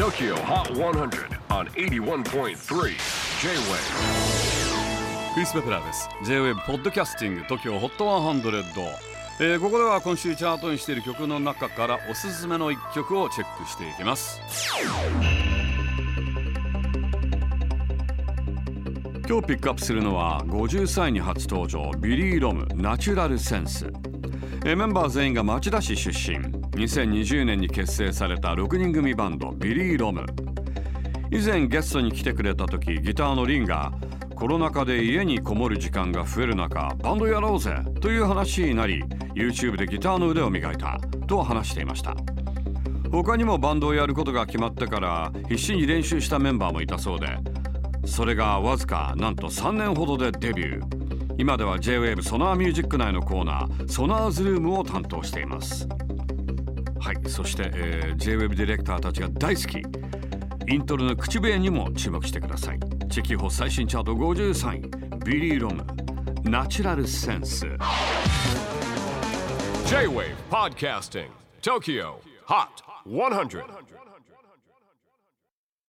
TOKYO HOT 100 on 81.3 J-WAVE クリス・ペプラーです。J-WAVE ポッドキャスティング TOKYO HOT 100、えーここでは今週チャートインしている曲の中からおすすめの一曲をチェックしていきます。今日ピックアップするのは53位に初登場 Billyrrom Natural Sense。えーメンバー全員が町田市出身。2020年に結成された6人組バンド Billyrrom。以前ゲストに来てくれた時ギターのリンがコロナ禍で家にこもる時間が増える中バンドやろうぜという話になり YouTube でギターの腕を磨いたと話していました。他にもバンドをやることが決まってから必死に練習したメンバーもいたそうでそれがわずかなんと3年ほどでデビュー。今では J-WAVE ソナーミュージック内のコーナーソナーズルームを担当しています。はいそして、えー J-WAVE ディレクターたちが大好き。イントロの口笛にも注目してください。チェキホ最新チャート53位 Billyrrom Natural Sense J-WAVE PODCASTING TOKYO HOT 100